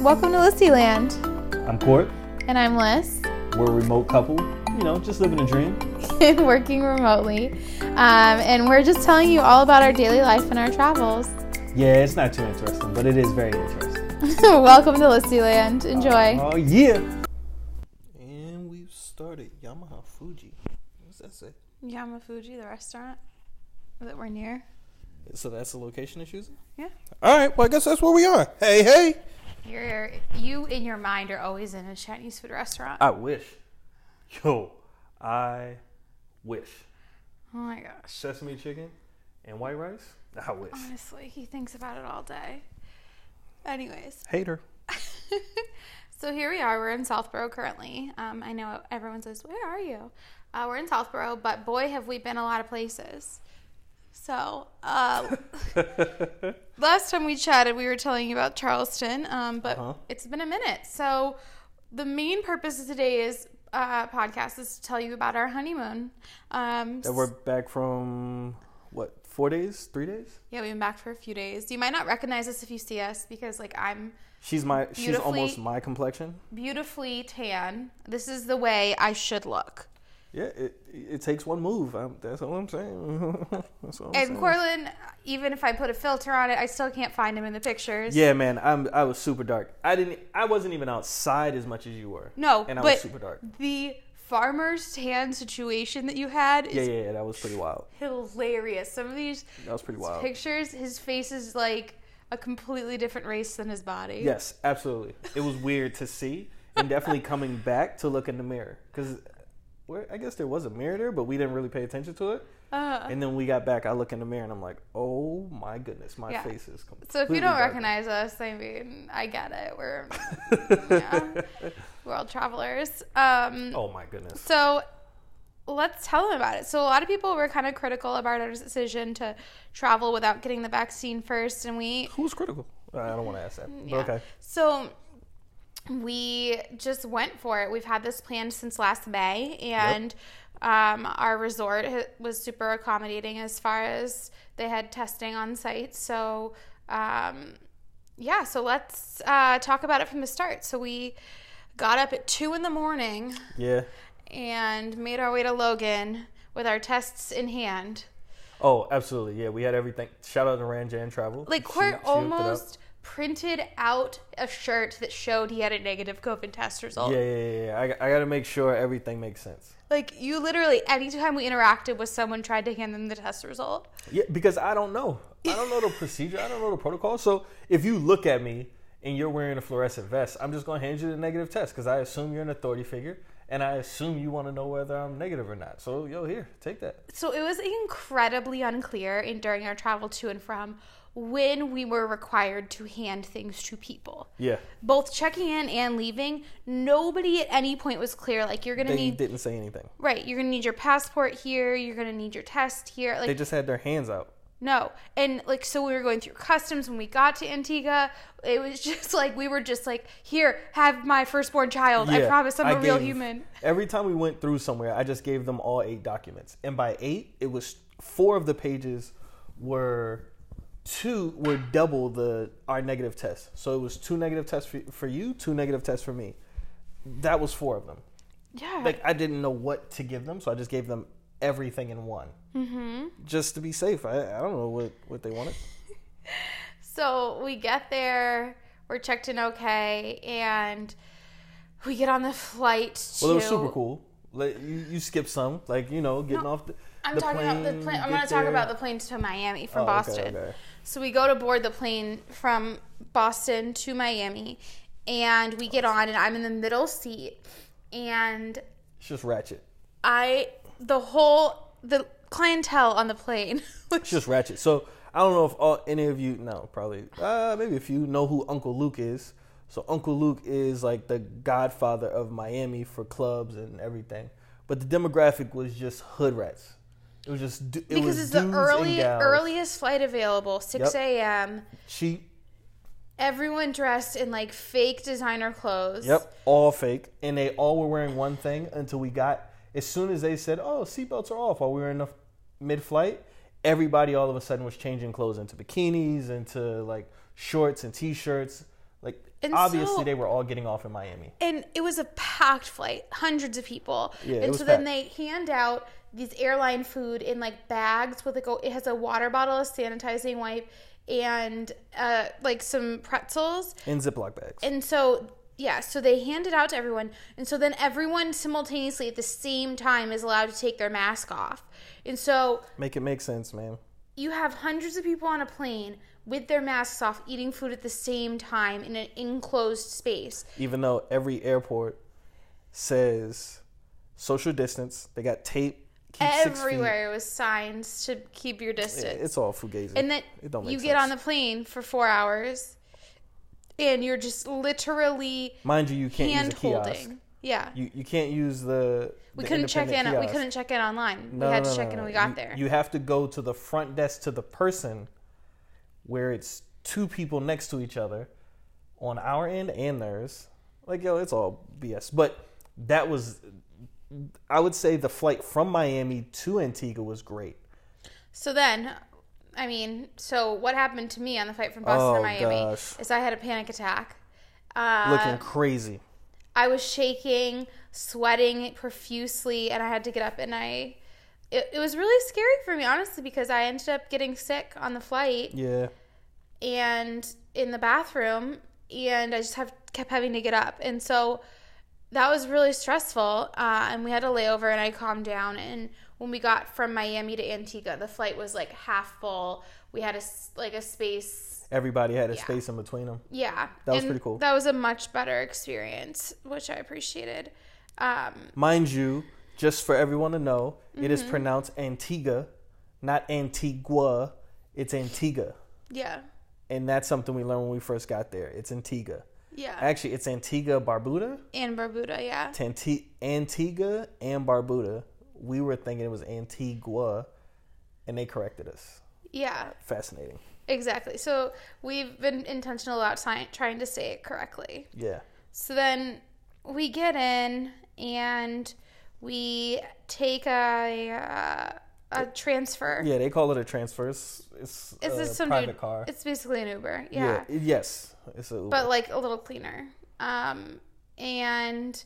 Welcome to Lissy Land. I'm Court. And I'm Liz. We're a remote couple, you know, just living a dream. Working remotely. Um, and we're just telling you all about our daily life and our travels. Yeah, it's not too interesting, but it is very interesting. Welcome to Lissy Land. Enjoy. Oh, yeah. And we've started Yamaha Fuji. What's that say? Yamafuji, the restaurant that we're near. So that's the location it's using? Yeah. All right, well, I guess that's where we are. Hey, hey. You're, you in your mind are always in a Chinese food restaurant. I wish. Yo, I wish. oh my gosh. Sesame chicken and white rice? I wish. Honestly, he thinks about it all day. Anyways, Hater. so here we are. We're in Southborough currently. Um, I know everyone says, "Where are you?" Uh, we're in Southborough, but boy, have we been a lot of places. So uh, last time we chatted, we were telling you about Charleston, um, but Uh-huh. it's been a minute. So the main purpose of today's uh, podcast is to tell you about our honeymoon. Um, And we're back from, what, four days? Three days? yeah, we've been back for a few days. You might not recognize us if you see us because, like, I'm She's my, she's almost my complexion. beautifully tan. This is the way I should look. Yeah, it it takes one move. I'm, that's all I'm saying. that's all I'm And saying. Cortland, even if I put a filter on it, I still can't find him in the pictures. Yeah, man, I'm I was super dark. I didn't. I wasn't even outside as much as you were. No, and I but was super dark. the farmer's tan situation that you had Yeah, yeah, yeah, that was pretty wild. hilarious. Some of these That was pretty wild. pictures, his face is like a completely different race than his body. Yes, absolutely. It was weird to see, and definitely coming back to look in the mirror because. Where, I guess there was a mirror there, but we didn't really pay attention to it. Uh, And then we got back. I look in the mirror and I'm like, "Oh my goodness, my Yeah. face is completely." so if you don't darker." recognize us, I mean, I get it. We're yeah, world travelers. Um, oh my goodness. So let's tell them about it. So a lot of people were kind of critical about our decision to travel without getting the vaccine first, and we Who's critical? I don't want to ask that. But yeah. okay. So we just went for it. We've had this planned since last May, and um, our resort was super accommodating as far as they had testing on site. So um, yeah, so let's uh, talk about it from the start. So we got up at two in the morning Yeah. and made our way to Logan with our tests in hand. Oh, absolutely. Yeah, we had everything. Shout out to Ranjan Travel. Like She- Court she hooked it up. almost printed out a shirt that showed he had a negative COVID test result. Yeah, yeah, yeah. yeah. I, I got to make sure everything makes sense. Like you literally, anytime we interacted with someone, tried to hand them the test result. Yeah, because I don't know. I don't know the procedure. I don't know the protocol. So if you look at me and you're wearing a fluorescent vest, I'm just going to hand you the negative test because I assume you're an authority figure and I assume you want to know whether I'm negative or not. So yo, here, take that. So it was incredibly unclear in during our travel to and from when we were required to hand things to people. Yeah, Both checking in and leaving, nobody at any point was clear. Like you're gonna they need didn't say anything. right, you're gonna need your passport here. You're gonna need your test here. Like They just had their hands out. No. And like so we were going through customs when we got to Antigua. It was just like we were just like, here, have my firstborn child. I promise I'm I a real gave- human. Every time we went through somewhere, I just gave them all eight documents, and by eight, it was four of the pages were two were double the our negative test. So it was two negative tests for, for you, two negative tests for me. That was four of them. Yeah. Like I didn't know what to give them, so I just gave them everything in one, mm-hmm. just to be safe. I, I don't know what what they wanted. so we get there, we're checked in okay, and we get on the flight to Well, it was super cool. Like you, you skipped some, like you know, getting off the. I'm the talking about the plane. I'm going to talk about the plane to Miami from Oh, okay, Boston. okay. So we go to board the plane from Boston to Miami, and we get on, and I'm in the middle seat, and It's just ratchet. I the whole the clientele on the plane. It's just ratchet. So I don't know if all, any of you, no, probably, uh, maybe a few know who Uncle Luke is. So Uncle Luke is like the godfather of Miami for clubs and everything. But the demographic was just hood rats. It was just du- it because was it's the early earliest flight available, six Yep. a.m. Cheap. Everyone dressed in like fake designer clothes. Yep, all fake, and they all were wearing one thing until we got. As soon as they said, "Oh, seatbelts are off," while we were in the mid-flight, everybody all of a sudden was changing clothes into bikinis, into like shorts and t-shirts. Like And obviously so- they were all getting off in Miami. and it was a packed flight, hundreds of people. Yeah, it and so then they hand out these airline food in like bags with like a, it has a water bottle, a sanitizing wipe, and uh, like some pretzels. In Ziploc bags. And so yeah, so they hand it out to everyone, and so then everyone simultaneously at the same time is allowed to take their mask off. And so Make it make sense, man. you have hundreds of people on a plane with their masks off, eating food at the same time in an enclosed space. Even though every airport says social distance, they got tape. Keep six feet. Everywhere was signs to keep your distance. it's all fugazi. and then it you sense. get on the plane for four hours, and you're just literally Mind you, you can't use hand a kiosk. holding. Yeah, You you can't use the. we the couldn't check in. independent We couldn't check in online. No, we had no, to no, check in no. when we got You- there. You have to go to the front desk to the person where it's two people next to each other on our end and theirs. Like, yo, it's all BS. But that was, I would say the flight from Miami to Antigua was great. So then, I mean, so what happened to me on the flight from Boston Oh, to Miami gosh. is I had a panic attack. Uh, Looking crazy. I was shaking, sweating profusely, and I had to get up. And I, it, it was really scary for me, honestly, because I ended up getting sick on the flight Yeah. and in the bathroom, and I just have kept having to get up. And so that was really stressful. Uh, and we had a layover, and I calmed down. And when we got from Miami to Antigua, the flight was like half full. We had a like a space Everybody had a Yeah. space in between them. yeah, That was and pretty cool. That was a much better experience, which I appreciated. Um, Mind you, just for everyone to know, it is Mm-hmm. pronounced Antigua, not Antigua. It's Antigua. yeah, And that's something we learned when we first got there. It's Antigua. Yeah, Actually, it's Antigua Barbuda. and Barbuda, yeah, Tanti- Antigua and Barbuda. We were thinking it was Antigua, and they corrected us. yeah, Fascinating. exactly. So we've been intentional about trying to say it correctly. Yeah. So then we get in and we take a uh, a transfer. Yeah, they call it a transfer. It's, it's Is a some private dude- car. It's basically an Uber. Yeah. it- yes. It's a Uber. but like a little cleaner. Um, and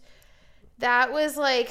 that was like,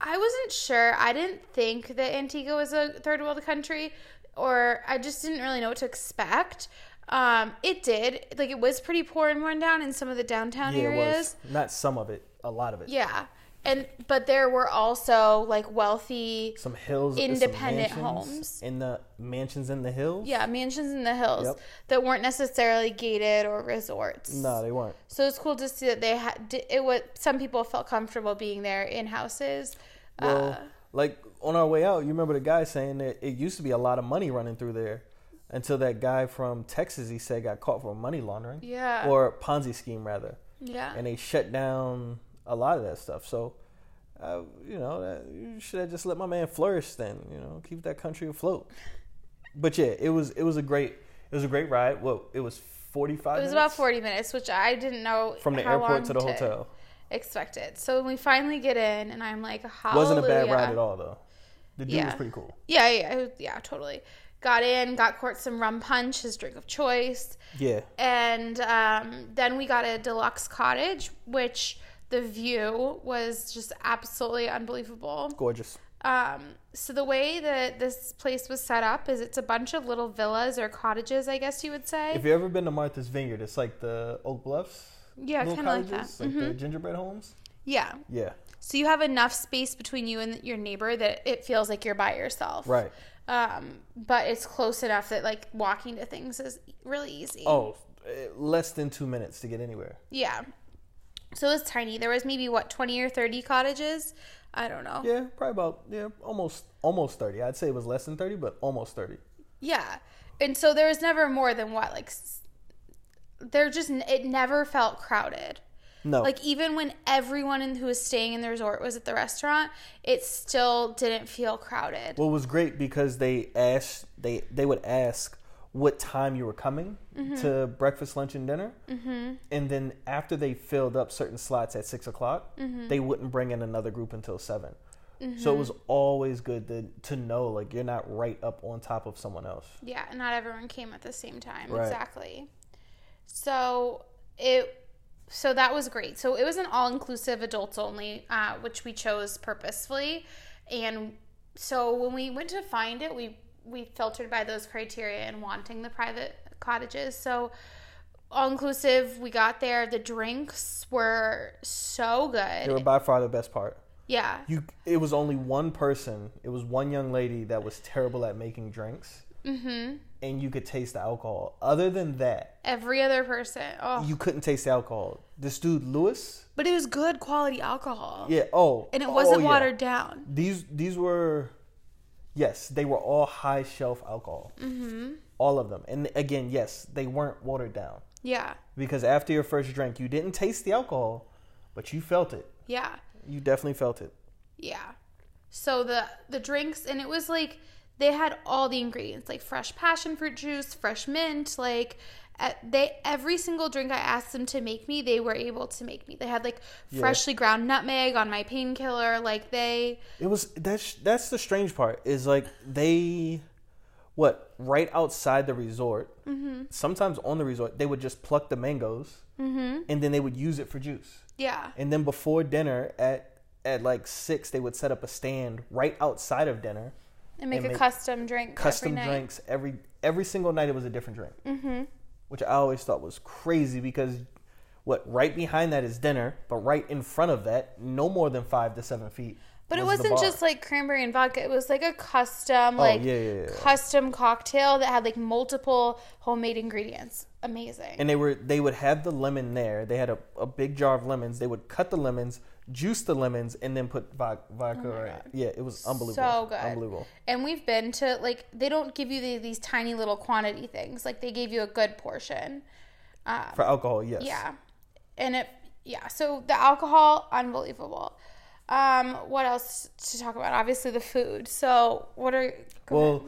I wasn't sure. I didn't think that Antigua was a third world country, or I just didn't really know what to expect. Um, it did like it was pretty poor and run down in some of the downtown yeah, it areas. was. Not some of it, a lot of it. Yeah, and but there were also like wealthy, Some hills, Independent mansions homes. in the mansions in the hills. yeah, mansions in the hills Yep. that weren't necessarily gated or resorts. No, they weren't. So it's cool to see that they had it. Was some people felt comfortable being there in houses. Well, uh, like on our way out, you remember the guy saying that it used to be a lot of money running through there until that guy from Texas, he said, got caught for money laundering yeah, or Ponzi scheme rather, yeah, and they shut down a lot of that stuff. So, uh, you know, that, you should have just let my man flourish. Then, you know, keep that country afloat. But yeah, it was it was a great it was a great ride. Well, it was forty five. it was about forty minutes, which I didn't know from the airport to the hotel. Expect it. So when we finally get in, and I'm like, Wasn't a bad ride at all though. The dude was pretty cool. Yeah, yeah, yeah, totally. Got in, got Court some rum punch, his drink of choice, Yeah, and um, then we got a deluxe cottage, which the view was just absolutely unbelievable. gorgeous. Um, so the way that this place was set up is it's a bunch of little villas or cottages, I guess you would say. If you've ever been to Martha's Vineyard, it's like the Oak Bluffs. yeah, kind of like that. like the gingerbread homes. Yeah. Yeah, So you have enough space between you and your neighbor that it feels like you're by yourself. right. Um, but it's close enough that like walking to things is really easy. Oh, eh, less than two minutes to get anywhere. Yeah. So it was tiny. There was maybe what twenty or thirty cottages. I don't know. Yeah, probably about yeah, almost almost thirty. I'd say it was less than thirty, but almost thirty. Yeah. And so there was never more than what like there just it never felt crowded. No, Like even when everyone in, who was staying in the resort was at the restaurant, it still didn't feel crowded. well, it was great because they asked they they would ask what time you were coming Mm-hmm. to breakfast, lunch, and dinner, mm-hmm. and then after they filled up certain slots at six o'clock, Mm-hmm. they wouldn't bring in another group until 7 So it was always good to to know like you're not right up on top of someone else. Yeah, not everyone came at the same time. Right. Exactly. So it so that was great. So it was an all inclusive adults only, uh, which we chose purposefully. And so when we went to find it, we we filtered by those criteria and wanting the private cottages. So all inclusive, we got there. The drinks were so good. They were by far the best part. yeah. You, it was only one person. It was one young lady that was terrible at making drinks, Mm-hmm. and you could taste the alcohol. Other than that, Every other person. Oh. you couldn't taste the alcohol. This dude Lewis, but it was good quality alcohol. yeah. Oh, And it oh, wasn't yeah. watered down. These these were, yes, they were all high shelf alcohol. Mm-hmm. All of them, and again, yes, they weren't watered down Yeah. because after your first drink, you didn't taste the alcohol, but you felt it. Yeah. You definitely felt it. Yeah. So the the drinks and it was like they had all the ingredients like fresh passion fruit juice, fresh mint, like they every single drink I asked them to make me, they were able to make me. They had like Yeah. freshly ground nutmeg on my painkiller, like they It was that's that's the strange part is like they what right outside the resort. Mm-hmm. Sometimes on the resort they would just pluck the mangoes Mhm. and then they would use it for juice. Yeah. And then before dinner at at like six they would set up a stand right outside of dinner. And make And a make custom drink Custom every drinks every every single night it was a different drink. Mhm. Which I always thought was crazy because what right behind that is dinner, but right in front of that, no more than five to seven feet. But it was the wasn't just like cranberry and vodka. It was like a custom, Oh, like yeah, yeah, yeah. custom cocktail that had like multiple homemade ingredients. Amazing. and they were they would have the lemon there. They had a, a big jar of lemons. They would cut the lemons, juice the lemons, and then put vodka. vodka Oh right. Yeah, it was unbelievable. So good. Unbelievable. And we've been to like they don't give you the, these tiny little quantity things. Like they gave you a good portion. Um, For alcohol, yes. yeah, and it yeah. So the alcohol, unbelievable. Um, what else to talk about? Obviously the food. So what are go ahead. Well,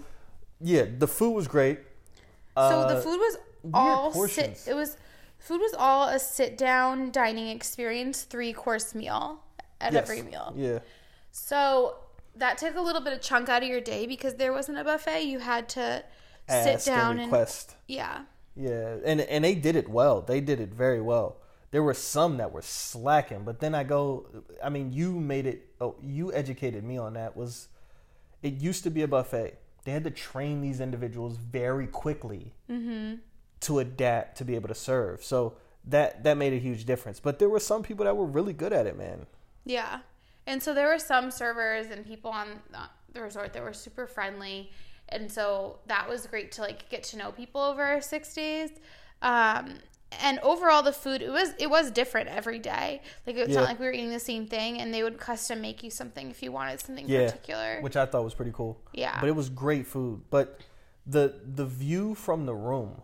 yeah, the food was great. So Uh, the food was all portions. It was food was all a sit down dining experience, three course meal at yes. every meal. Yeah. So that took a little bit of chunk out of your day because there wasn't a buffet. You had to sit down and and request. yeah, Yeah, and and they did it well. They did it very well. There were some that were slacking, but then I go. I mean, you made it. Oh, you educated me on that. Was it used to be a buffet? They had to train these individuals very quickly mm-hmm. To adapt to be able to serve. So that that made a huge difference. But there were some people that were really good at it, man. yeah. And so there were some servers and people on the resort that were super friendly, and so that was great to like get to know people over six days. Um, and overall, the food it was it was different every day. Like it's Yeah. not like we were eating the same thing, and they would custom make you something if you wanted something Yeah, particular. which I thought was pretty cool. Yeah. but it was great food. But the the view from the room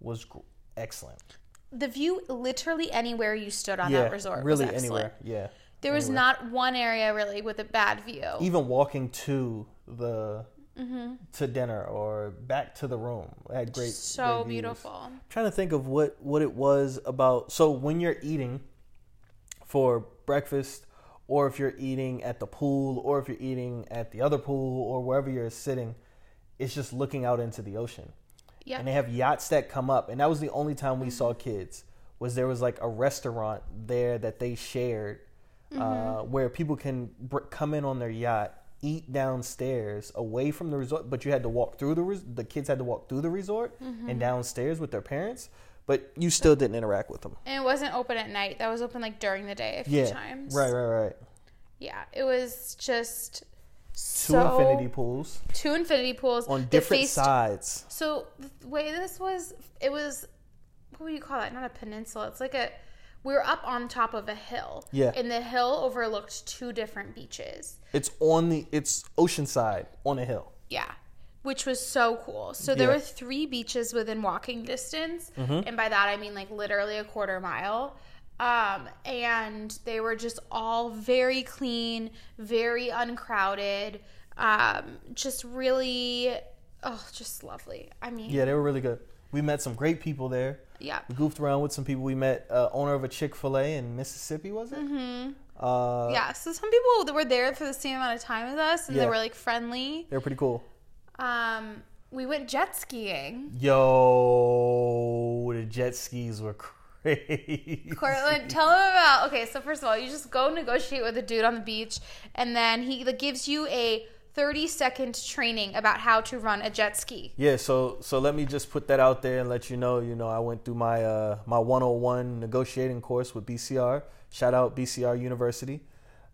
was gr- excellent. the view literally anywhere you stood on yeah, that resort really was excellent. anywhere. Yeah. There was anywhere. not one area really with a bad view. even walking to the Mm-hmm. to dinner or back to the room I had great so great beautiful. trying to think of what what it was about so when you're eating for breakfast or if you're eating at the pool or if you're eating at the other pool or wherever you're sitting it's just looking out into the ocean Yeah. and they have yachts that come up and that was the only time we saw kids was there was like a restaurant there that they shared uh, where people can br- come in on their yacht eat downstairs away from the resort but you had to walk through the res- the kids had to walk through the resort and downstairs with their parents but you still didn't interact with them And it wasn't open at night. That was open like during the day a few yeah times. right right right Yeah. It was just two so infinity pools two infinity pools on different faced- sides So the way this was, it was what would you call it? Not a peninsula. It's like a. We were up on top of a hill. Yeah. And the hill overlooked two different beaches. it's on the it's oceanside on a hill Yeah. Which was so cool. So there Yeah. were three beaches within walking distance. Mm-hmm. And by that I mean like literally a quarter mile. Um, and they were just all very clean, very uncrowded. Um, just really oh, just lovely. I mean yeah they were really good we met some great people there yeah. We goofed around with some people. We met uh, owner of a Chick Fil A in Mississippi. Was it? Mm-hmm. Uh, yeah, so some people that were there for the same amount of time as us and they were like friendly. they were pretty cool. Um, we went jet skiing. Yo, the jet skis were crazy. Cortland, tell him about. Okay, so first of all, you just go negotiate with a dude on the beach, and then he like, gives you a 30 second training about how to run a jet ski. Yeah, so so let me just put that out there and let you know, you know, I went through my uh my 101 negotiating course with BCR. Shout out BCR University.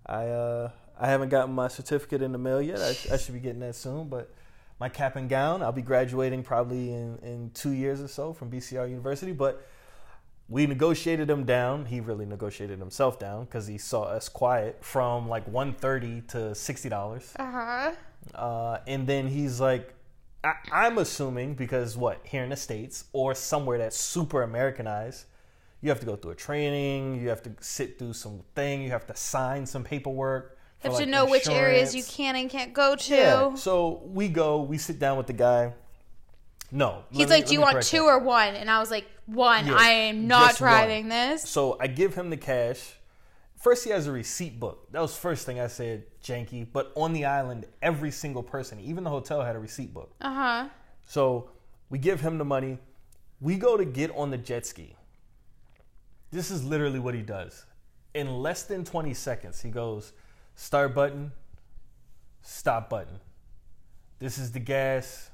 I uh I haven't gotten my certificate in the mail yet. I, I should be getting that soon, but my cap and gown, I'll be graduating probably in in 2 years or so from BCR University, but we negotiated him down. He really negotiated himself down because he saw us quiet from like 130 to sixty dollars. Uh-huh. Uh, and then he's like, I, I'm assuming because what here in the states or somewhere that's super Americanized, you have to go through a training, you have to sit through some thing, you have to sign some paperwork. You have to like, know which areas you can and can't go to. Yeah. So we go, we sit down with the guy. No, He's me- like, "Do you want two that. or one?" And I was like, "One. Yeah, I am not just one. driving this." So I give him the cash. First, he has a receipt book. That was the first thing I said, janky. But on the island, every single person, even the hotel, had a receipt book. Uh huh. So we give him the money. We go to get on the jet ski. This is literally what he does. In less than 20 seconds, he goes, start button, stop button. This is the gas,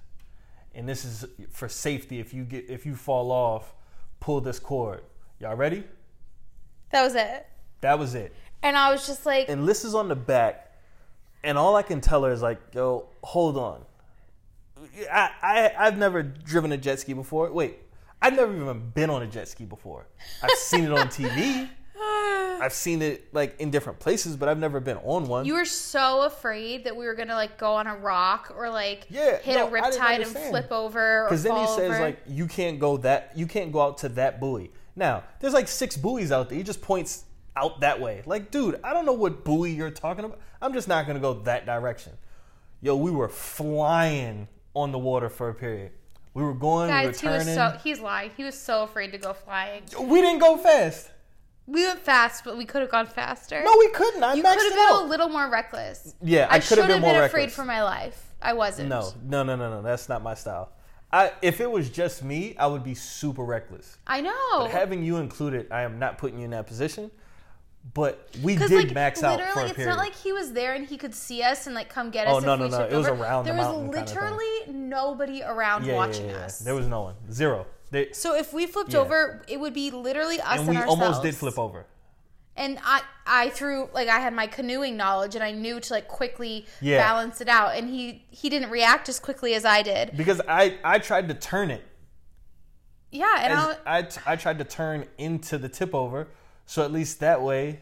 and this is for safety. If you get if you fall off, pull this cord. Y'all ready? That was it. That was it. And I was just like, And Liz is on the back, and all I can tell her is like, "Yo, hold on." I, I I've never driven a jet ski before. Wait, I've never even been on a jet ski before. I've seen it on TV. I've seen it like in different places, but I've never been on one. you were so afraid that we were gonna like go on a rock or like Yeah, hit no, a riptide and flip over. Because then he says over. like you can't go that you can't go out to that buoy. Now there's like six buoys out there. He just points out that way. Like, dude, I don't know what buoy you're talking about. I'm just not gonna go that direction. Yo, we were flying on the water for a period. We were going, Guys, he we were was so he's lying. He was so afraid to go flying. we didn't go fast. We went fast, but we could have gone faster. No, we couldn't. I you maxed could have it been out. a little more reckless. Yeah, I I could should have have been been, more afraid reckless. for my life. I wasn't. No, no, no, no, no. That's not my style. I if it was just me, I would be super reckless. I know. But having you included, I am not putting you in that position. But we Because did like max out for literally, a it's period. not like he was there and he could see us and like come get oh, us. Oh, if no, we no, no. tipped It was over. around the There was mountain kind of thing. literally nobody around yeah, yeah, watching yeah, yeah. us. There was no one, zero. They, so if we flipped Yeah. over, it would be literally us and and, we ourselves. almost did flip over. And I, I threw like I had my canoeing knowledge and I knew to like quickly Yeah. balance it out. And he he didn't react as quickly as I did. Because I, I tried to turn it. Yeah, and I, As, I, t- I tried to turn into the tip over. So at least that way,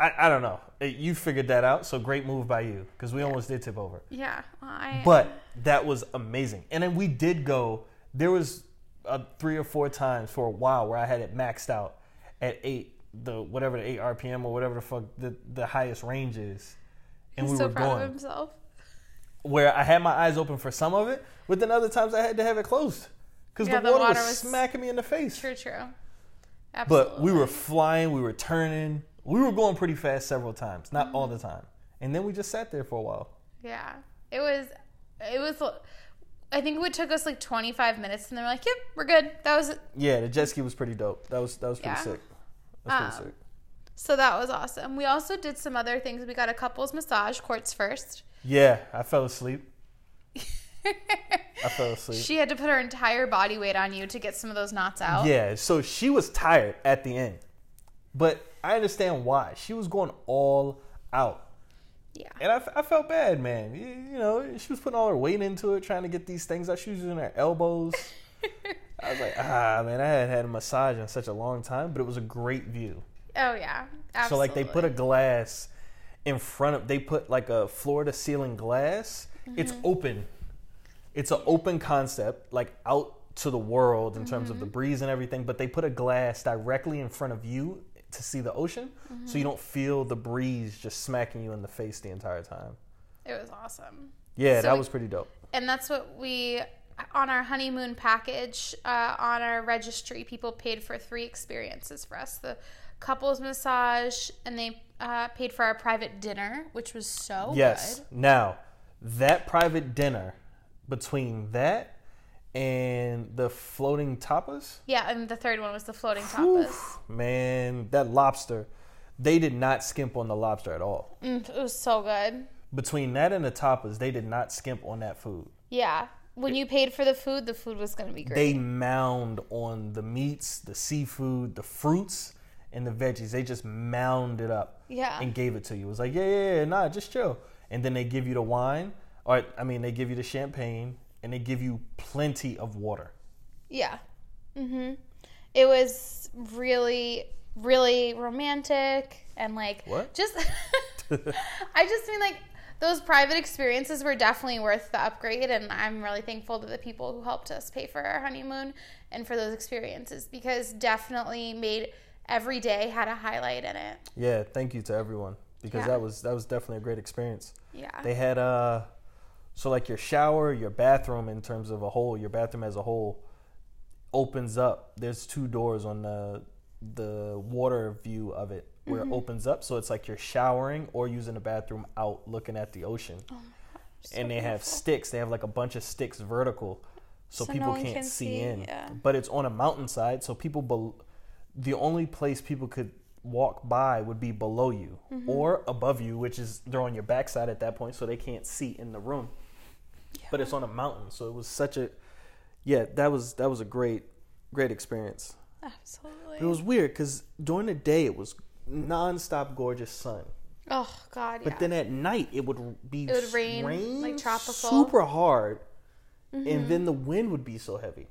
I, I don't know. You figured that out. So great move by you. Because we almost did tip over. yeah, I. But that was amazing. And then we did go. There was uh, three or four times for a while where I had it maxed out at eight, the whatever the eight RPM or whatever the fuck the, the highest range is, and he's we so were proud of going. himself. Where I had my eyes open for some of it, but then other times I had to have it closed because Yeah, the, the water, water was, was- smacking me in the face. True, true. Absolutely. But we were flying, we were turning, we were going pretty fast several times, not all Mm-hmm. the time. And then we just sat there for a while. Yeah, it was. It was. I think it took us like 25 minutes, and they're like, "Yep, we're good." That was Yeah, the jet ski was pretty dope. That was that was pretty Yeah. sick. That was Um, pretty sick. so that was awesome. We also did some other things. We got a couples massage Court's first. Yeah, I fell asleep. I fell asleep. She had to put her entire body weight on you to get some of those knots out. Yeah, so she was tired at the end. But I understand why. She was going all out. Yeah. And I, f- I felt bad, man. You, you know, she was putting all her weight into it, trying to get these things out. She was using her elbows. I was like, ah, man, I hadn't had a massage in such a long time, but it was a great view. Oh yeah. Absolutely. So, like, they put a glass in front of, they put like a floor to ceiling glass. It's Mm-hmm. open. It's an open concept, like out to the world in terms of Mm-hmm. the breeze and everything, but they put a glass directly in front of you to see the ocean Mm-hmm. so you don't feel the breeze just smacking you in the face the entire time. It was awesome. Yeah, So that we- was pretty dope. and that's what we on our honeymoon package uh, on our registry people paid for three experiences for us the couples massage and they uh, paid for our private dinner which was so Yes. good Now, that private dinner between that and the floating tapas. Yeah, and the third one was the floating tapas. Oof, man, that lobster. They did not skimp on the lobster at all. Mm, it was so good. Between that and the tapas, they did not skimp on that food. Yeah. When you paid for the food, the food was going to be great. They mound on the meats, the seafood, the fruits, and the veggies. They just mound it up yeah. and gave it to you. It was like, yeah, yeah, yeah, nah, just chill. And then they give you the wine, or I mean, they give you the champagne, and they give you plenty of water. Yeah. Mhm. It was really really romantic and like What? just I just mean like those private experiences were definitely worth the upgrade and I'm really thankful to the people who helped us pay for our honeymoon and for those experiences because definitely made every day had a highlight in it. Yeah, thank you to everyone because Yeah. that was that was definitely a great experience. Yeah. They had uh so like your shower, your bathroom in terms of a whole, your bathroom as a whole opens up. There's two doors on the the water view of it where Mm-hmm. it opens up so it's like you're showering or using the bathroom out looking at the ocean. and they have sticks. They have like a bunch of sticks vertical so, So people no can't can see, see, in. yeah. But it's on a mountainside so people bel the only place people could walk by would be below you Mm-hmm. or above you, which is they're on your backside at that point, so they can't see in the room. But it's on a mountain, so it was such a yeah. That was that was a great great experience. Absolutely. It was weird because during the day it was nonstop gorgeous sun, oh god, yeah. but then at night it would be It would rain, like tropical. super hard, and mm-hmm. then the wind would be so heavy.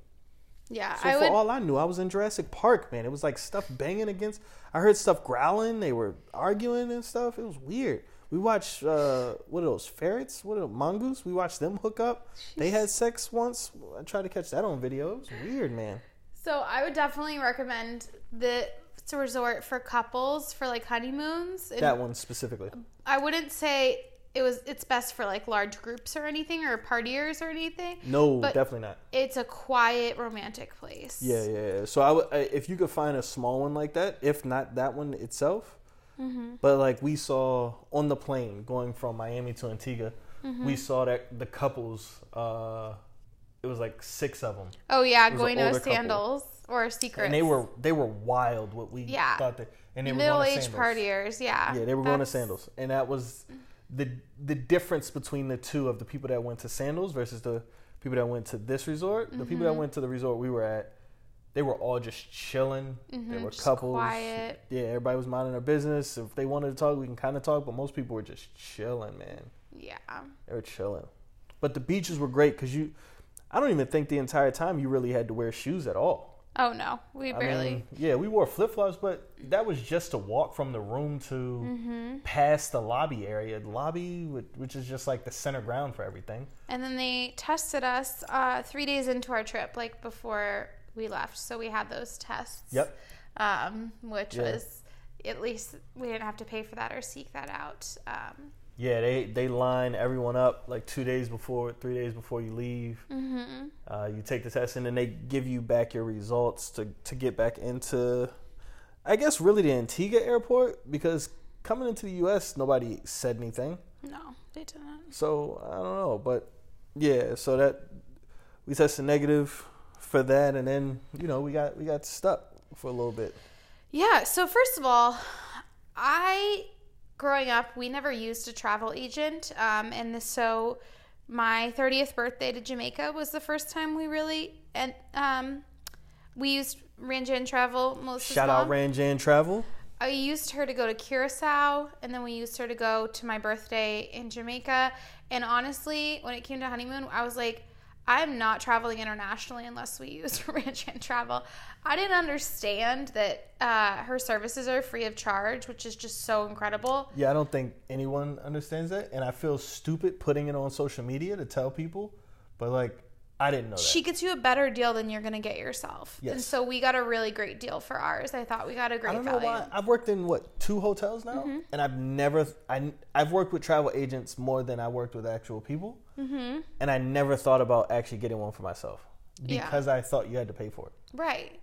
yeah, So I for would all I knew, I was in Jurassic Park, man. It was like stuff banging against. I heard stuff growling. They were arguing and stuff. It was weird. We watched uh, what are those ferrets? What are those, mongoose? We watched them hook up. They had sex once. I tried to catch that on video. It was weird, man. So I would definitely recommend the resort for couples for like honeymoons. And That one specifically. I wouldn't say it was it's best for like large groups or anything or partiers or anything. No, definitely not. It's a quiet, romantic place. Yeah, yeah. yeah. So I would, I- if you could find a small one like that, if not that one itself, Mm-hmm. but like we saw on the plane going from Miami to Antigua, Mm-hmm. we saw that the couples. uh It was like six of them. Oh yeah, going to a couple. sandals or secrets. and they were they were wild. What we Yeah. thought they and they were middle going to aged sandals. partiers. Yeah, Yeah, they were going to sandals, and that was the the difference between the two of the people that went to sandals versus the people that went to this resort. The people Mm-hmm. that went to the resort we were at, they were all just chilling. They Mhm, were couples. quiet. Yeah, everybody was minding their business. If they wanted to talk, we can kind of talk, but most people were just chilling, man. Yeah. They were chilling. But the beaches were great because you. I don't even think the entire time you really had to wear shoes at all. Oh no, we I barely. mean, yeah, we wore flip flops, but that was just to walk from the room to Mm-hmm. past the lobby area. The lobby, which is just like the center ground for everything. And then they tested us uh, three days into our trip, like before we left. So we had those tests. Yep. Um, which Yeah. was at least we didn't have to pay for that or seek that out. Um, Yeah, they they line everyone up like two days before, three days before you leave. mhm. Uh, you take the test, and then they give you back your results to to get back into, I guess, really the Antigua airport because coming into the U.S. nobody said anything. No, they didn't. So I don't know, but yeah, so that we tested negative for that, and then you know we got we got stuck for a little bit. Yeah. So first of all, I growing up we never used a travel agent, um, and so my 30th birthday to Jamaica was the first time we really and um, we used Ranjan Travel most Shout out Ranjan Travel. I used her to go to Curacao, and then we used her to go to my birthday in Jamaica. And honestly, when it came to honeymoon, I was like, I'm not traveling internationally unless we use Ranjan Travel. I didn't understand that uh, her services are free of charge, which is just so incredible. Yeah, I don't think anyone understands that, and I feel stupid putting it on social media to tell people, but like I didn't know that. She gets you a better deal than you're going to get yourself. And Yes. so we got a really great deal for ours. I thought we got a great I don't know value. why. I've worked in what two hotels now, Mm-hmm. and I've never. I I've worked with travel agents more than I worked with actual people, mm-hmm. and I never thought about actually getting one for myself Yeah. because I thought you had to pay for it. Right.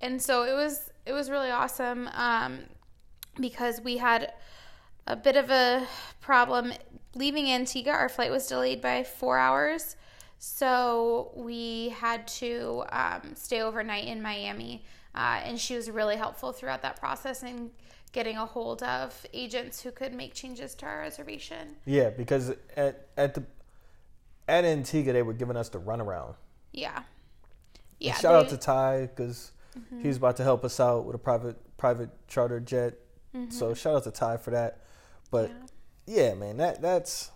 And so it was it was really awesome um, because we had a bit of a problem leaving Antigua. Our flight was delayed by four hours, So we had to um, stay overnight in Miami, uh, and she was really helpful throughout that process and getting a hold of agents who could make changes to our reservation. Yeah, because at at the at Antigua they were giving us the runaround. Yeah. Yeah. Yeah. shout out to Ty because mm-hmm. he was about to help us out with a private private charter jet. Mm-hmm. So shout out to Ty for that. But yeah, man, that that's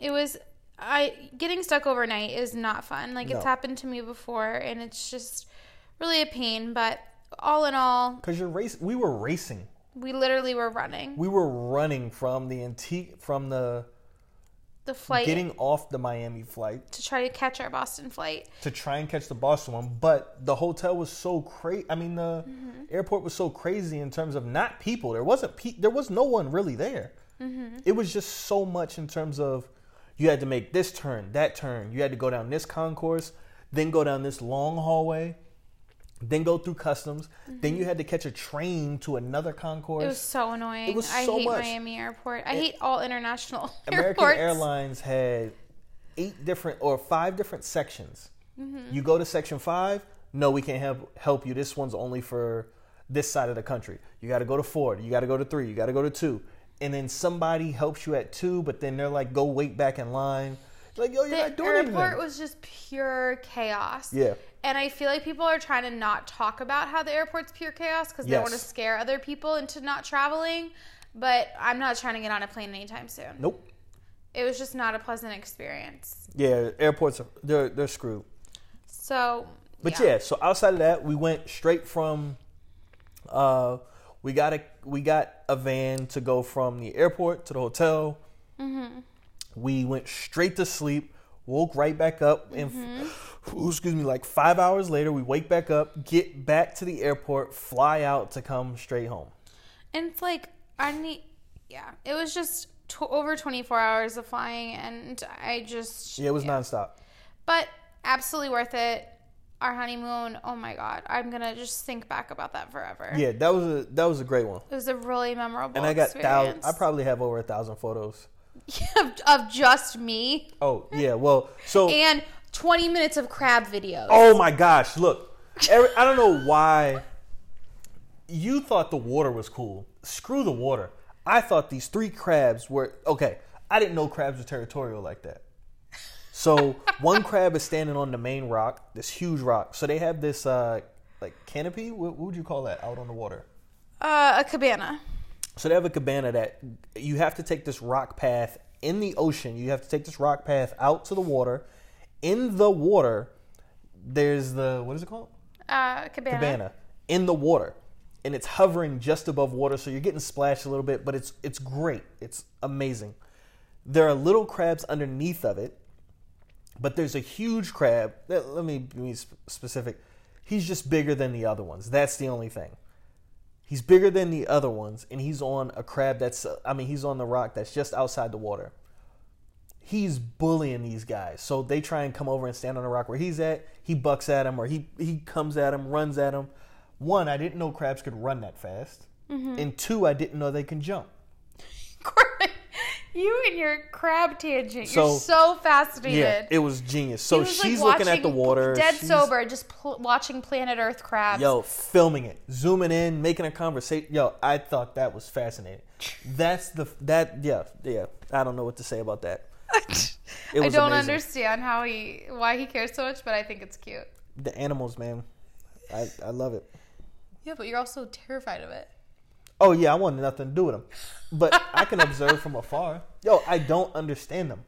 it was I getting stuck overnight is not fun. Like it's happened to me before and it's just really a pain, but all in all, because you're race. We were racing. we literally were running. We were running from the antique from the The flight getting off the Miami flight to try to catch our Boston flight. to try and catch the Boston one, but the hotel was so crazy. I mean, the mm-hmm. airport was so crazy in terms of not people. There wasn't pe- there was no one really there. Mm-hmm. It was just so much in terms of you had to make this turn, that turn. You had to go down this concourse, then go down this long hallway, then go through customs. Then you had to catch a train to another concourse. It was so annoying. It was I so hate much. Miami Airport. I hate all international American airports. Airlines had eight different or five different sections. Mm-hmm. You go to section five, no, we can't help help you. This one's only for this side of the country. You got to go to four. You got to go to three. You got to go to two. And then somebody helps you at two, but then they're like, go wait back in line. Like, yo, you're The not doing airport anything. was just pure chaos. Yeah. And I feel like people are trying to not talk about how the airport's pure chaos because they want to scare other people into not traveling. But I'm not trying to get on a plane anytime soon. nope. It was just not a pleasant experience. Yeah, airports are they're they're screwed. So, But yeah. so outside of that, we went straight from. Uh, we got a we got a van to go from the airport to the hotel. We went straight to sleep. Woke right back up, and ooh, excuse me, like five hours later, we wake back up, get back to the airport, fly out to come straight home. and it's like, I need, yeah, it was just tw- over 24 hours of flying, and I just, Yeah, it was nonstop. but absolutely worth it. Our honeymoon, oh my god, I'm gonna just think back about that forever. Yeah, that was a that was a great one, It was a really memorable and I got thou- experience. I probably have over a thousand photos. of, of just me Oh yeah, well, so and 20 minutes of crab videos. Oh my gosh, look. Every, I don't know why you thought the water was cool. Screw the water. I thought these three crabs were okay. I didn't know crabs were territorial like that. So one crab is standing on the main rock, this huge rock. So they have this uh like canopy. What, what would you call that out on the water? Uh, a cabana. So they have a cabana that you have to take this rock path in the ocean. You have to take this rock path out to the water. In the water, there's the what is it called? Uh, cabana. Cabana in the water, and it's hovering just above water, so you're getting splashed a little bit. But it's it's great. It's amazing. There are little crabs underneath of it, but there's a huge crab. Let let me be specific. He's just bigger than the other ones. That's the only thing. He's bigger than the other ones, and he's on a crab that's, I mean, he's on the rock that's just outside the water. He's bullying these guys. So they try and come over and stand on the rock where he's at. He bucks at him, or he, he comes at him, runs at him. One, I didn't know crabs could run that fast. Mm-hmm. And two, I didn't know they can jump. you and your crab tangent. So- You're so fascinated. Yeah, it was genius. So was, like, she's looking at the water. Dead she's- sober, just pl- watching Planet Earth crabs. Yo, filming it, zooming in, making a conversation. Yo, I thought that was fascinating. That's the that yeah yeah. I don't know what to say about that. I don't amazing. understand how he why he cares so much, but I think it's cute. The animals, man. I I love it. Yeah, but you're also terrified of it. Oh yeah, I wanted nothing to do with them, but I can observe from afar. Yo, I don't understand them.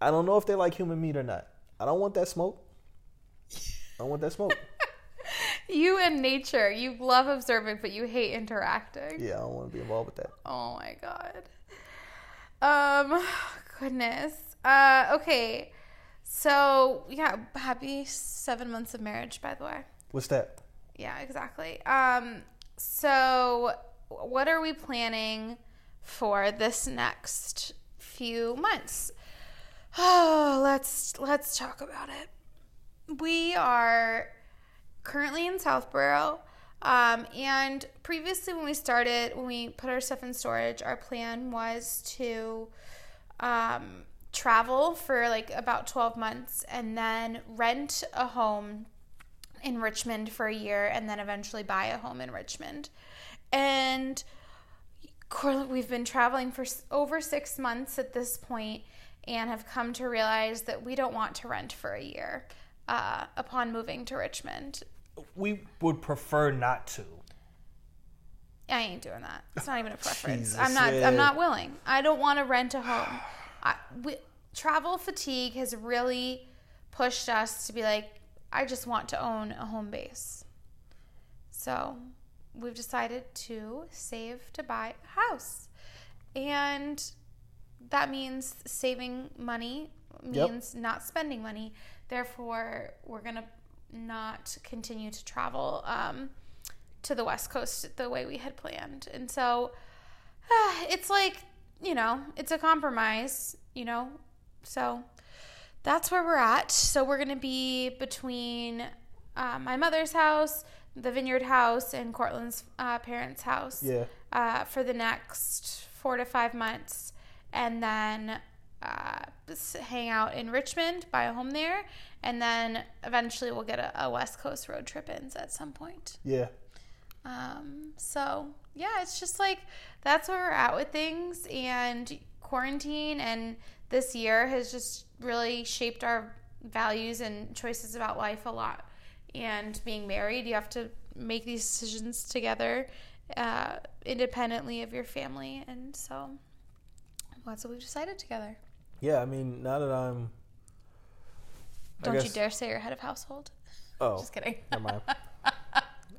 I don't know if they like human meat or not. I don't want that smoke. I don't want that smoke. You and nature, you love observing, but you hate interacting. Yeah, I don't want to be involved with that. Oh my god. Um, goodness. Uh, okay. So yeah, happy seven months of marriage, by the way. What's that? Yeah, exactly. Um, so what are we planning for this next few months? Oh, let's let's talk about it. We are currently in Southborough. Um, and previously, when we started, when we put our stuff in storage, our plan was to um, travel for like about 12 months and then rent a home in Richmond for a year and then eventually buy a home in Richmond. And we've been traveling for over six months at this point and have come to realize that we don't want to rent for a year uh, upon moving to Richmond. We would prefer not to. I ain't doing that. It's not even a preference. Jesus, I'm not. I'm not willing. I don't want to rent a home. I, we, travel fatigue has really pushed us to be like, I just want to own a home base. So we've decided to save to buy a house, and that means saving money Yep. means not spending money. Therefore, we're gonna not continue to travel. Um, to the West Coast the way we had planned. And so it's like, you know, it's a compromise, you know? So that's where we're at. So we're going to be between uh, my mother's house, the Vineyard house, and Cortland's uh, parents' house Yeah. uh, for the next four to five months. And then uh, hang out in Richmond, buy a home there. And then eventually we'll get a, a West Coast road trip in at some point. Yeah. Um, so yeah, it's just like that's where we're at with things, and quarantine and this year has just really shaped our values and choices about life a lot. And being married, you have to make these decisions together, uh, independently of your family, and so that's what we've decided together. Yeah. I mean, now that I'm. Don't you dare say you're head of household. Oh, Just kidding. never mind.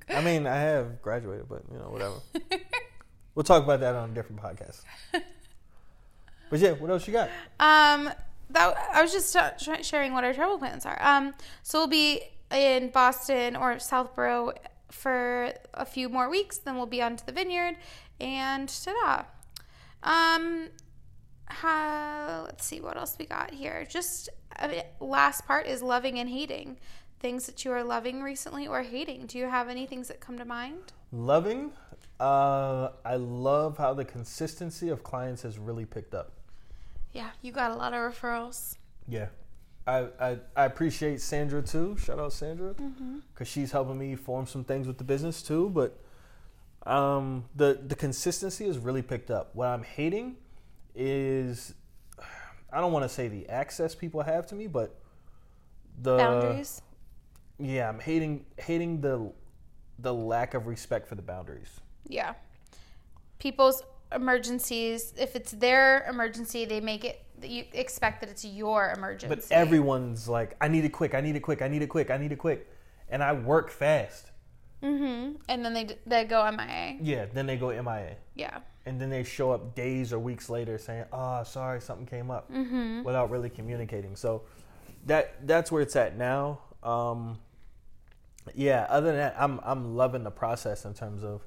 I mean, I have graduated, but you know, whatever. We'll talk about that on a different podcast. But yeah, what else you got? Um, that I was just sharing what our travel plans are. Um, so we'll be in Boston or Southborough for a few more weeks. Then we'll be on to the vineyard, and ta-da. Um, how, let's see what else we got here. Just uh, last part is loving and hating. Things that you are loving recently or hating. Do you have any things that come to mind? Loving. Uh, I love how the consistency of clients has really picked up. Yeah, you got a lot of referrals. Yeah. I, I, I appreciate Sandra too. Shout out Sandra Mm-hmm. because she's helping me form some things with the business too. But um, the the consistency has really picked up. What I'm hating is I don't want to say the access people have to me, but the Boundaries. Yeah, I'm hating hating the the lack of respect for the boundaries. Yeah. People's emergencies, if it's their emergency, they make it, you expect that it's your emergency. But everyone's like, I need it quick, I need it quick, I need it quick, I need it quick. And I work fast. Mm-hmm. And then they, they go MIA. Yeah, then they go MIA. Yeah. And then they show up days or weeks later saying, oh, sorry, something came up Mm-hmm. without really communicating. So that that's where it's at now. Um, yeah, other than that, I'm I'm loving the process in terms of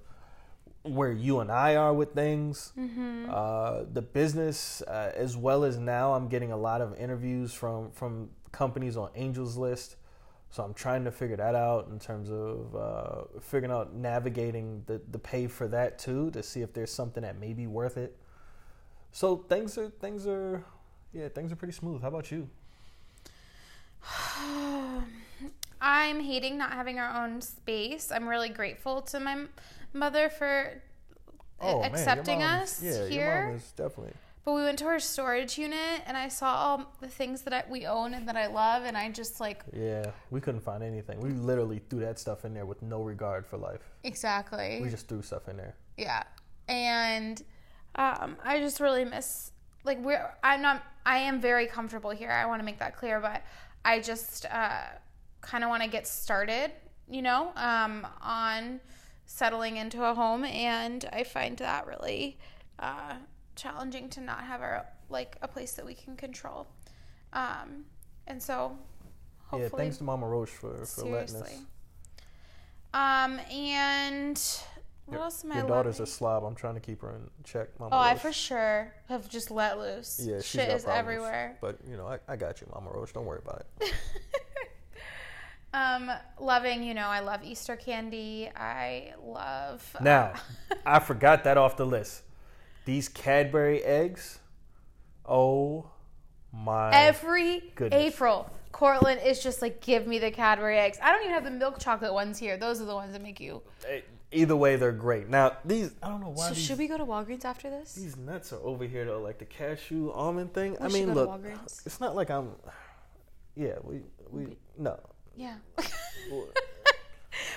where you and I are with things, Mm-hmm. uh, the business, uh, as well as now I'm getting a lot of interviews from from companies on Angels List. So I'm trying to figure that out in terms of uh, figuring out navigating the, the pay for that too to see if there's something that may be worth it. So things are things are yeah things are pretty smooth. How about you? I'm hating not having our own space. I'm really grateful to my mother for Oh, accepting man, us yeah, your here. mom is definitely. But we went to her storage unit and I saw all the things that I, we own and that I love, and I just like Yeah, we couldn't find anything. We literally threw that stuff in there with no regard for life. exactly. We just threw stuff in there. Yeah. And um, I just really miss like we're I'm not I am very comfortable here. I want to make that clear, but I just uh, kind of want to get started, you know, um, on settling into a home and I find that really uh, challenging to not have our like a place that we can control. Um, and so hopefully yeah, thanks to Mama Roche for, for letting us. Um and what Your- else am I Your daughter's a slob. I'm trying to keep her in check. Mama Oh, I for sure have just let loose. Yeah, Shit is problems. everywhere. But you know, I, I got you, Mama Roche. Don't worry about it. um, loving, you know, I love Easter candy. I love. uh, Now, I forgot that off the list. These Cadbury eggs. Oh My Every goodness. April, Cortland is just like, give me the Cadbury eggs. I don't even have the milk chocolate ones here. Those are the ones that make you. eh, either way, they're great. Now these, I don't know why So these, should we go to Walgreens after this? these nuts are over here though, like the cashew almond thing. I mean, should go to look, Walgreens. it's not like I'm. Yeah, we we no. Yeah.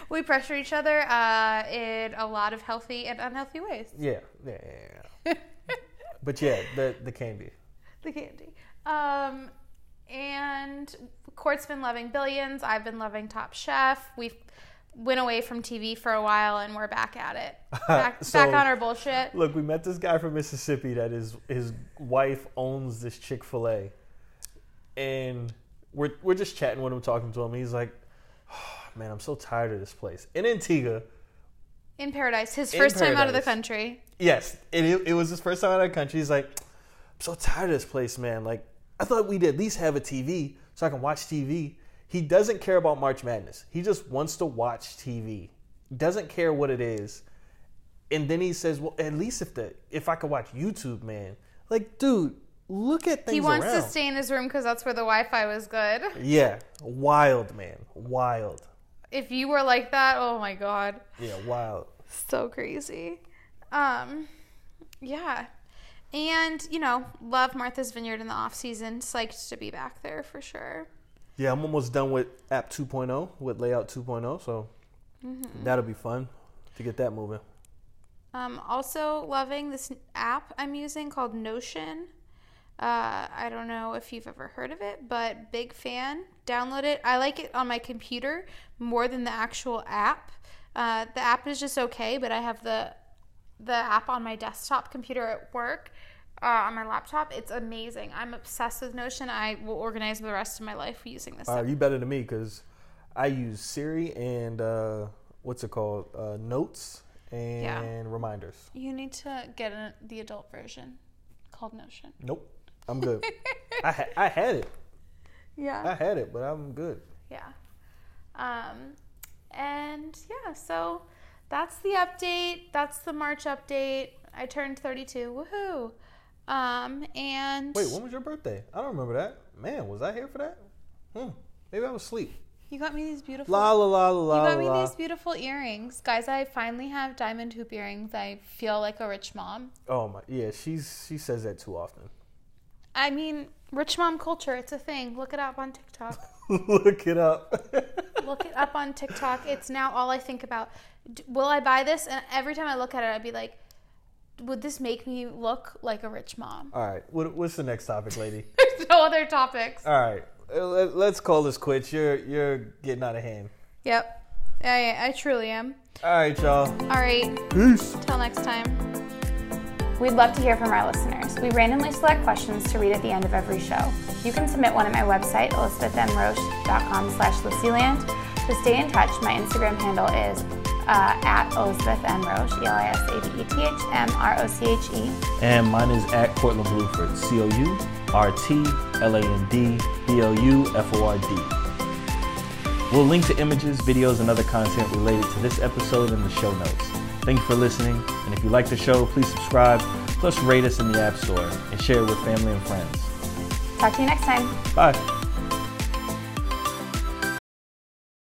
we pressure each other uh, in a lot of healthy and unhealthy ways. Yeah, yeah, yeah. yeah. but yeah, the the candy. the candy. Um, and Court's been loving Billions. I've been loving Top Chef. We've went away from TV for a while, and we're back at it. Back, So- back on our bullshit. Look, we met this guy from Mississippi that his his wife owns this Chick Fil A, and we're we're just chatting with him, talking to him. He's like, oh, "Man, I'm so tired of this place." In Antigua, In Paradise, his In first time out of the country. yes, it it was his first time out of the country. He's like, "I'm so tired of this place, man. Like, I thought we'd at least have a TV so I can watch TV." He doesn't care about March Madness. He just wants to watch TV. Doesn't care what it is. And then he says, "Well, at least if the if I could watch YouTube, man. Like, dude, look at things He wants around. to stay in his room because that's where the Wi-Fi was good. Yeah, wild, man, wild. If you were like that, oh my god, Yeah, wild. so crazy. Um, yeah, and you know, love Martha's Vineyard in the off season. Psyched to be back there for sure. Yeah, I'm almost done with app 2.0 with layout 2.0, so Mm-hmm. that'll be fun to get that moving. Um, also loving this app I'm using called Notion. Uh, I don't know if you've ever heard of it, but big fan. Download it. I like it on my computer more than the actual app. Uh, the app is just okay, but I have the the app on my desktop computer at work. Uh, on my laptop, it's amazing. I'm obsessed with Notion. I will organize the rest of my life using this. Uh, you better than me because I use Siri and uh, what's it called? Uh, notes and Yeah. reminders. You need to get a, the adult version called Notion. Nope, I'm good. I ha- I had it. Yeah. I had it, but I'm good. Yeah. Um, and yeah, so that's the update. That's the March update. I turned 32. Woohoo. Um, and Wait, when was your birthday? I don't remember that. Man, was I here for that? Hmm. Maybe I was asleep. you got me these beautiful La la la la You la. got me la. these beautiful earrings. Guys, I finally have diamond hoop earrings. I feel like a rich mom. Oh my, yeah. She's she says that too often. I mean, rich mom culture, it's a thing. Look it up on TikTok. Look it up. look it up on TikTok. It's now all I think about. Will I buy this? And every time I look at it, I'd be like, would this make me look like a rich mom? All right. What, what's the next topic, lady? There's no other topics. All right. Uh, let- Let's call this quits. You're you're getting out of hand. Yep. I, I truly am. All right, y'all. All right. Peace. Till next time. We'd love to hear from our listeners. We randomly select questions to read at the end of every show. You can submit one at my website, elisabethmroche.com slash Lucyland. To stay in touch, my Instagram handle is uh, at Elisabeth M. Roche, E E-L-I-S-A-B-E-T-H-M-R-O-C-H-E. And mine is at Cortland Bluford. C O U R T L A N D B O U F O R D. We'll link to images, videos, and other content related to this episode in the show notes. Thank you for listening, and if you like the show, please subscribe, plus rate us in the App Store and share it with family and friends. Talk to you next time. Bye.